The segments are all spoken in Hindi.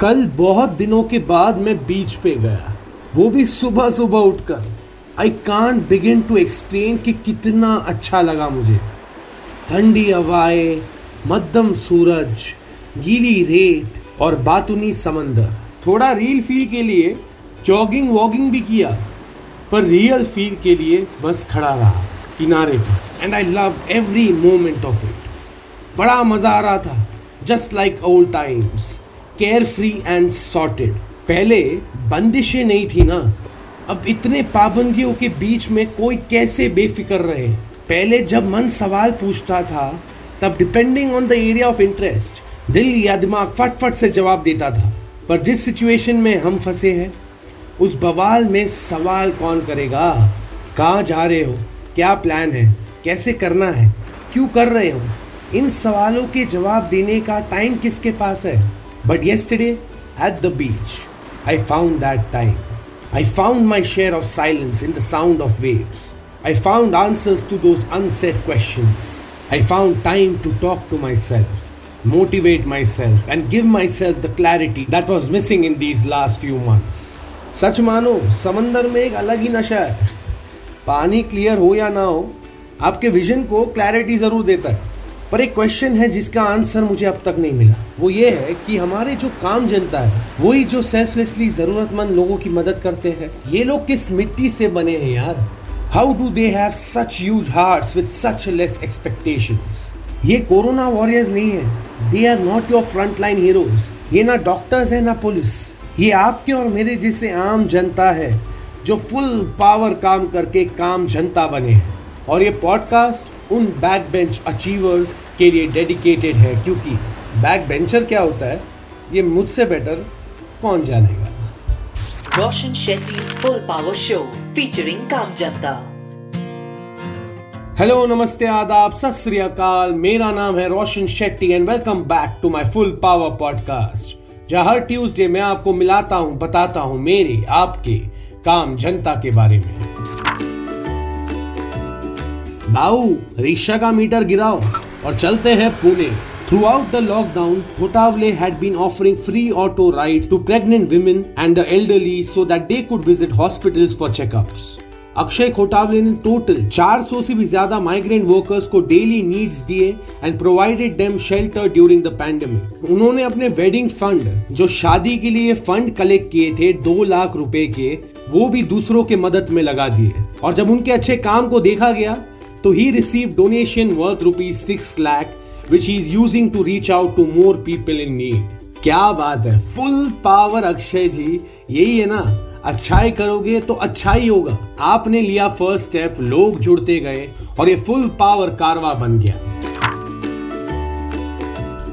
कल बहुत दिनों के बाद मैं बीच पे गया। वो भी सुबह सुबह उठकर। I can begin to explain कि कितना अच्छा लगा मुझे। ठंडी हवाएँ, मध्यम सूरज, गीली रेत और बातुनी समंदर। थोड़ा रील फील के लिए जॉगिंग वॉगिंग भी किया, पर रियल फील के लिए बस खड़ा रहा, किनारे पर। And I love every moment of it बड़ा मज़ा आ रहा था just like old times care free and sorted पहले बंदिशें नहीं थी ना। अब इतने पाबंदियों के बीच में कोई कैसे बेफिक्र रहे? पहले जब मन सवाल पूछता था, तब depending on the area of interest दिल या दिमाग फट फट से जवाब देता था। पर जिस सिचुएशन में हम फंसे हैं, उस बवाल में सवाल कौन करेगा? कहाँ जा रहे हो? क्या प्लान है? कैसे करना है? क्यों कर रहे हो? इन सवालों के जवाब देने का टाइम किसके पास है? But yesterday at the beach I found that time I found my share of silence in the sound of waves. I found answers to those unsaid questions. I found time to talk to myself, motivate myself, and give myself the clarity that was missing in these last few months. सच मानो समंदर में एक अलग ही नशा है पानी क्लियर हो या ना हो आपके विजन को क्लैरिटी ज़रूर देता है पर एक क्वेश्चन है जिसका आंसर मुझे अब तक नहीं मिला। वो ये है कि हमारे जो काम जनता है, वही जो सेल्फलेसली जरूरतमंद लोगों की मदद करते हैं, ये लोग किस मिट्टी से बने हैं यार? How do they have such huge hearts with such less expectations ये कोरोना वॉरियर्स नहीं है। They are not your front line heroes ये ना डॉक्टर्स है, ना पुलिस ये आपके और मेरे जैसे आम जनता है, जो फुल पावर काम करके काम जनता बने हैं। और ये पॉडकास्ट उन बैक बेंच अचीवर्स के लिए डेडिकेटेड है क्योंकि बैक बेंचर क्या होता है? ये मुझसे बेटर कौन जानेगा? Roshan Shetty full power show featuring काम जनता हेलो नमस्ते आदाब सत मेरा नाम है Roshan Shetty and welcome back to my full power podcast जहाँ हर ट्यूसडे मैं आपको मिलाता हूँ बताता हूँ मेरे आपके काम जनता के बारे में। बाऊ रिक्शा का मीटर गिराओ और चलते हैं Pune. Throughout the lockdown, Khotavle had been offering free auto rides to pregnant women and the elderly so that they could visit hospitals for checkups. Akshay खोटावले ने टोटल 400 से भी ज़्यादा माइग्रेंट वर्कर्स को डेली नीड्स दिए and provided them shelter during the pandemic उन्होंने अपने वेडिंग फंड जो शादी के लिए फंड कलेक्ट किए थे दो लाख रुपए के वो भी दूसरों के मदद में लगा दिए। और जब उनके अच्छे काम को देखा गया So he received donation worth rupees 6 lakh, which he is using to reach out to more people in need. क्या बात है? फुल पावर अक्षय जी, यही है ना? अच्छाई करोगे तो अच्छा ही होगा। आपने लिया फ़र्स्ट स्टेप लोग जुड़ते गए और ये फुल पावर कारवा बन गया।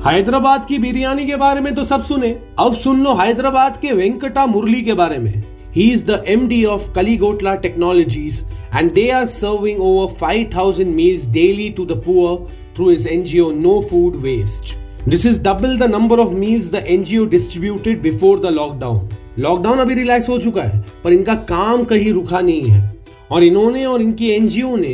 हैदराबाद की बिरयानी के बारे में तो सब सुने। अब सुन लो हैदराबाद के वेंकटा मुरली के बारे में। He is the MD of Kaligotla technologies and they are serving over 5000 meals daily to the poor through his NGO No Food Waste. This is double the number of meals the NGO distributed before the lockdown. Lockdown अभी रिलैक्स हो चुका है पर इनका काम कहीं रुका नहीं है और इन्होंने और इनकी एनजीओ ने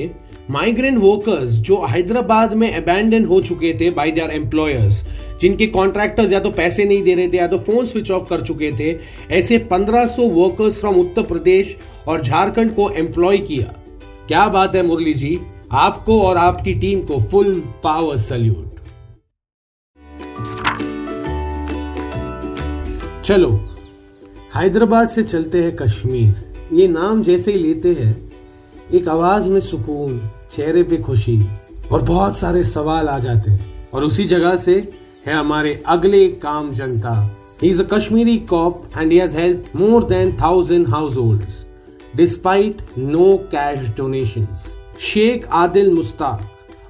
माइग्रेंट वर्कर्स जो हैदराबाद में अबैंडन हो चुके थे बाय देयर एम्प्लॉयर्स जिनके कॉन्ट्रैक्टर्स या तो पैसे नहीं दे रहे थे या तो फ़ोन स्विच ऑफ़ कर चुके थे, ऐसे 1500 वर्कर्स फ्रॉम उत्तर प्रदेश और झारखंड को एम्प्लॉय किया। क्या बात है मुरली जी? आपको और आपकी टीम को फुल पावर सल्यूट चलो, हैदराबाद से चलते हैं कश्मीर। ये नाम जैसे ही लेते हैं एक आवाज़ में सुकून चेहरे पे खुशी और बहुत सारे सवाल आ जाते हैं और उसी जगह से है हमारे अगले काम जनता a Kashmiri cop and he has helped more than thousand households despite no cash donations. Sheikh Adil Mustaq,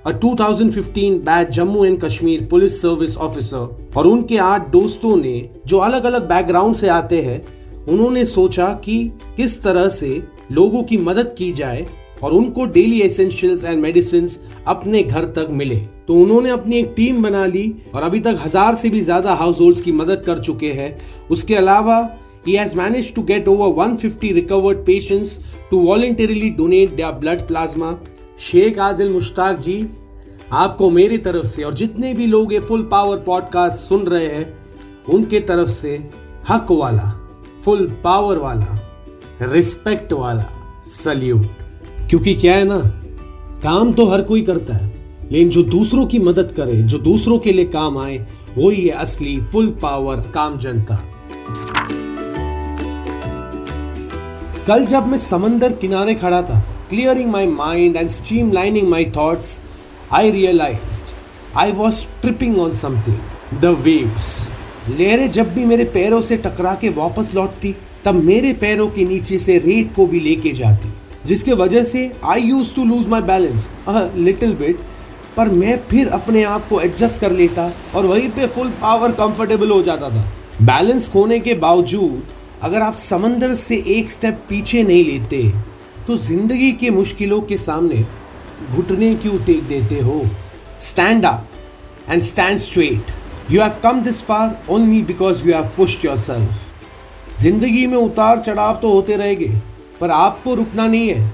a 2015 batch Jammu and Kashmir police service officer और उनके आठ दोस्तों ने जो अलग अलग बैकग्राउंड से आते हैं उन्होंने सोचा कि किस तरह से लोगों की मदद की जाए और उनको डेली एसेंशियल्स एंड मेडिसिन अपने घर तक मिले। तो उन्होंने अपनी एक टीम बना ली और अभी तक हज़ार से भी ज़्यादा हाउस होल्ड की मदद कर चुके हैं। उसके अलावा, he has managed to get over 150 recovered patients to voluntarily donate their blood plasma Sheikh Adil Mushtaq ji, आपको मेरी तरफ़ से और जितने भी लोग ये फुल पावर पॉडकास्ट सुन रहे हैं, उनके तरफ़ से हक वाला फुल पावर वाला रिस्पेक्ट वाला सल्यूट। क्योंकि क्या है ना, काम तो हर कोई करता है, लेकिन जो दूसरों की मदद करे, जो दूसरों के लिए काम आए, वही है असली फुल पावर काम जनता। कल जब मैं समंदर किनारे खड़ा था clearing my mind and streamlining my thoughts I realise I was tripping on something the waves लहरें जब भी मेरे पैरों से टकरा के वापस लौटती तब मेरे पैरों के नीचे से रेत को भी लेके जाती, जिसके वजह से I use to lose my balance little bit पर मैं फिर अपने आप को एडजस्ट कर लेता और वहीं पे फुल पावर कंफर्टेबल हो जाता था। बैलेंस खोने के बावजूद, अगर आप समंदर से एक स्टेप पीछे नहीं लेते तो ज़िंदगी के मुश्किलों के सामने घुटने क्यों टेक देते हो? Stand up and stand straight you have come this far only because you have pushed yourself ज़िंदगी में उतार चढ़ाव तो होते रहेंगे, पर आपको रुकना नहीं है।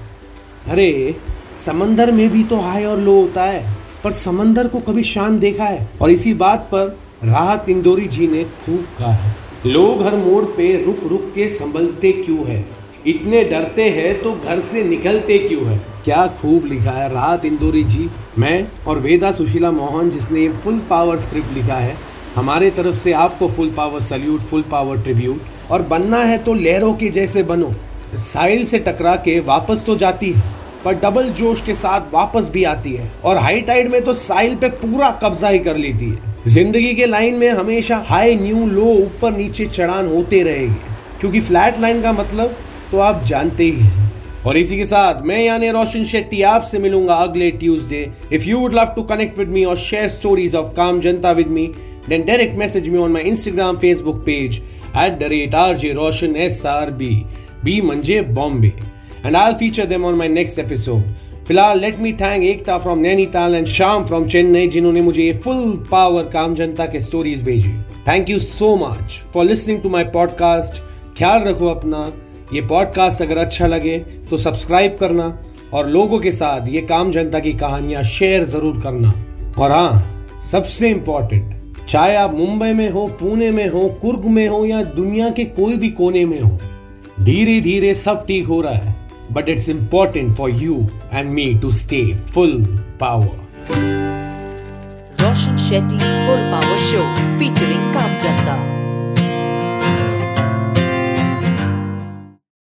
अरे, समंदर में भी तो हाई और लो होता है, पर समंदर को कभी शांत देखा है। और इसी बात पर राहत इंदौरी जी ने खूब कहा है। लोग हर मोड़ पे रुक रुक के संभलते क्यों है? इतने डरते हैं तो घर से निकलते क्यों है? क्या खूब लिखा है राहत इंदौरी जी। मैं और वेदा सुशीला मोहन, जिसने ये फुल पावर स्क्रिप्ट लिखा है, हमारे तरफ़ से आपको full power salute, full power tribute और बनना है तो लहरों के जैसे बनो। साहिल से टकरा के वापस तो जाती है, पर डबल जोश के साथ वापस भी आती है और हाई टाइड में तो साइल पे पूरा कब्जा ही कर लेती है। ज़िंदगी के लाइन में हमेशा हाई, न्यू, लो, ऊपर, नीचे, चढ़ान होते रहेगी, क्योंकि फ्लैट लाइन का मतलब तो आप जानते ही हैं। और इसी के साथ मैं यानी रोशन शेट्टी आपसे मिलूँगा अगले Tuesday. If you would love to connect with me और शेयर स्टोरीज ऑफ़ काम जनता with me then direct message me on my Instagram Facebook page J Roshan S R B B मंजे Bombay and I'll feature them on my next episode. फ़िलहाल let me thank Ekta from Nainital and Sham from Chennai जिन्होंने मुझे ये फुल पावर काम जनता के स्टोरीज भेजी. Thank you so much for listening to my podcast ख्याल रखो अपना. ये पॉडकास्ट अगर अच्छा लगे तो सब्सक्राइब करना और लोगों के साथ ये काम जनता की कहानियाँ शेयर ज़रूर करना. और हाँ सबसे इंपॉर्टेंट चाहे आप मुंबई में हो, पुणे में हो, कुर्ग में हो या दुनिया के कोई भी कोने में हो धीरे धीरे सब ठीक हो रहा है। But it's important for you and me to stay full power Roshan Shetty full power show featuring काम जनता।